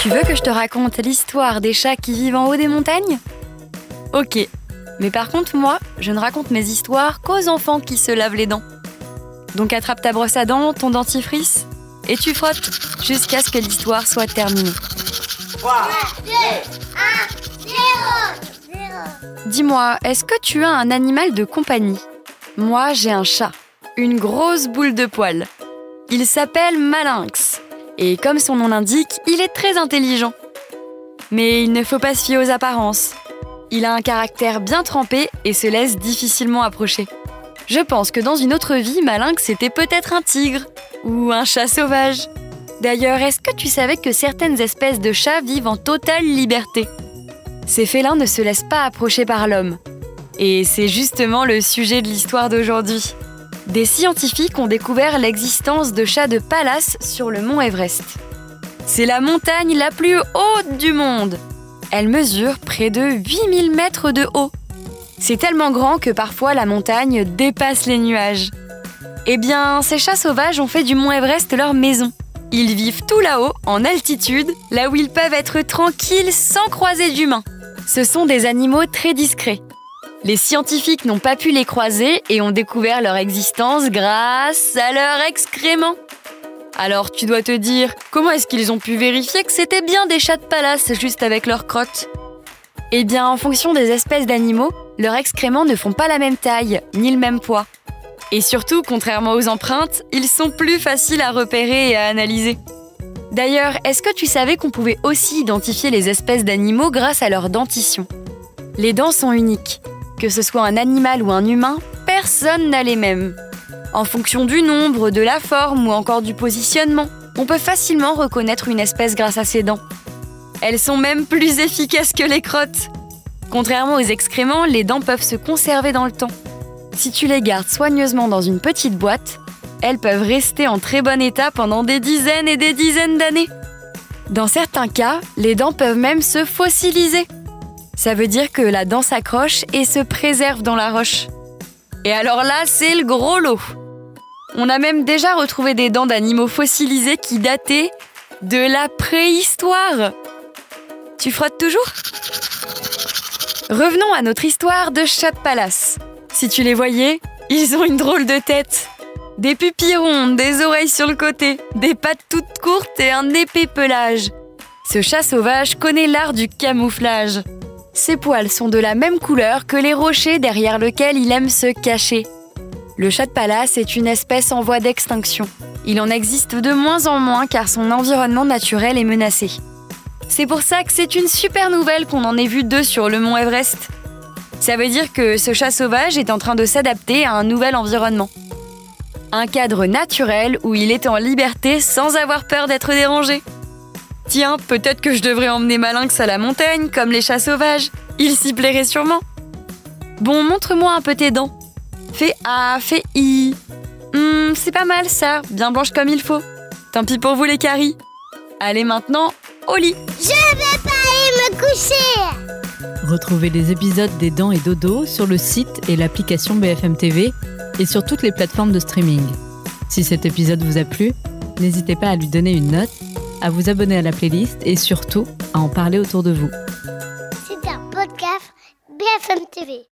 Tu veux que je te raconte l'histoire des chats qui vivent en haut des montagnes? Ok, mais par contre moi, je ne raconte mes histoires qu'aux enfants qui se lavent les dents. Donc attrape ta brosse à dents, ton dentifrice, et tu frottes jusqu'à ce que l'histoire soit terminée. 3, 2, 1, 0, Dis-moi, est-ce que tu as un animal de compagnie? Moi, j'ai un chat, une grosse boule de poils. Il s'appelle Malinx, et comme son nom l'indique, il est très intelligent. Mais il ne faut pas se fier aux apparences. Il a un caractère bien trempé et se laisse difficilement approcher. Je pense que dans une autre vie, Malinx était peut-être un tigre ou un chat sauvage. D'ailleurs, est-ce que tu savais que certaines espèces de chats vivent en totale liberté? Ces félins ne se laissent pas approcher par l'homme. Et c'est justement le sujet de l'histoire d'aujourd'hui. Des scientifiques ont découvert l'existence de chats de palace sur le mont Everest. C'est la montagne la plus haute du monde. Elle mesure près de 8000 mètres de haut. C'est tellement grand que parfois la montagne dépasse les nuages. Eh bien, ces chats sauvages ont fait du mont Everest leur maison. Ils vivent tout là-haut, en altitude, là où ils peuvent être tranquilles sans croiser d'humains. Ce sont des animaux très discrets. Les scientifiques n'ont pas pu les croiser et ont découvert leur existence grâce à leurs excréments. Alors tu dois te dire, comment est-ce qu'ils ont pu vérifier que c'était bien des chats de palace juste avec leurs crottes? Eh bien, en fonction des espèces d'animaux, leurs excréments ne font pas la même taille, ni le même poids. Et surtout, contrairement aux empreintes, ils sont plus faciles à repérer et à analyser. D'ailleurs, est-ce que tu savais qu'on pouvait aussi identifier les espèces d'animaux grâce à leur dentition? Les dents sont uniques. Que ce soit un animal ou un humain, personne n'a les mêmes. En fonction du nombre, de la forme ou encore du positionnement, on peut facilement reconnaître une espèce grâce à ses dents. Elles sont même plus efficaces que les crottes. Contrairement aux excréments, les dents peuvent se conserver dans le temps. Si tu les gardes soigneusement dans une petite boîte, elles peuvent rester en très bon état pendant des dizaines et des dizaines d'années. Dans certains cas, les dents peuvent même se fossiliser. Ça veut dire que la dent s'accroche et se préserve dans la roche. Et alors là, c'est le gros lot. On a même déjà retrouvé des dents d'animaux fossilisés qui dataient de la préhistoire. Tu frottes toujours? Revenons à notre histoire de chat de palace. Si tu les voyais, ils ont une drôle de tête. Des pupilles rondes, des oreilles sur le côté, des pattes toutes courtes et un épais pelage. Ce chat sauvage connaît l'art du camouflage. Ses poils sont de la même couleur que les rochers derrière lesquels il aime se cacher. Le chat de palace est une espèce en voie d'extinction. Il en existe de moins en moins car son environnement naturel est menacé. C'est pour ça que c'est une super nouvelle qu'on en ait vu deux sur le mont Everest. Ça veut dire que ce chat sauvage est en train de s'adapter à un nouvel environnement. Un cadre naturel où il est en liberté sans avoir peur d'être dérangé. Tiens, peut-être que je devrais emmener Malinx à la montagne, comme les chats sauvages. Il s'y plairait sûrement. Bon, montre-moi un peu tes dents. Fais A, fais I. Hum, c'est pas mal ça, bien blanche comme il faut. Tant pis pour vous les caries. Allez maintenant, au lit. Je vais pas aller me coucher Retrouvez les épisodes des Dents et Dodo sur le site et l'application BFM TV et sur toutes les plateformes de streaming. Si cet épisode vous a plu, n'hésitez pas à lui donner une note, à vous abonner à la playlist et surtout à en parler autour de vous. C'est un podcast BFM TV.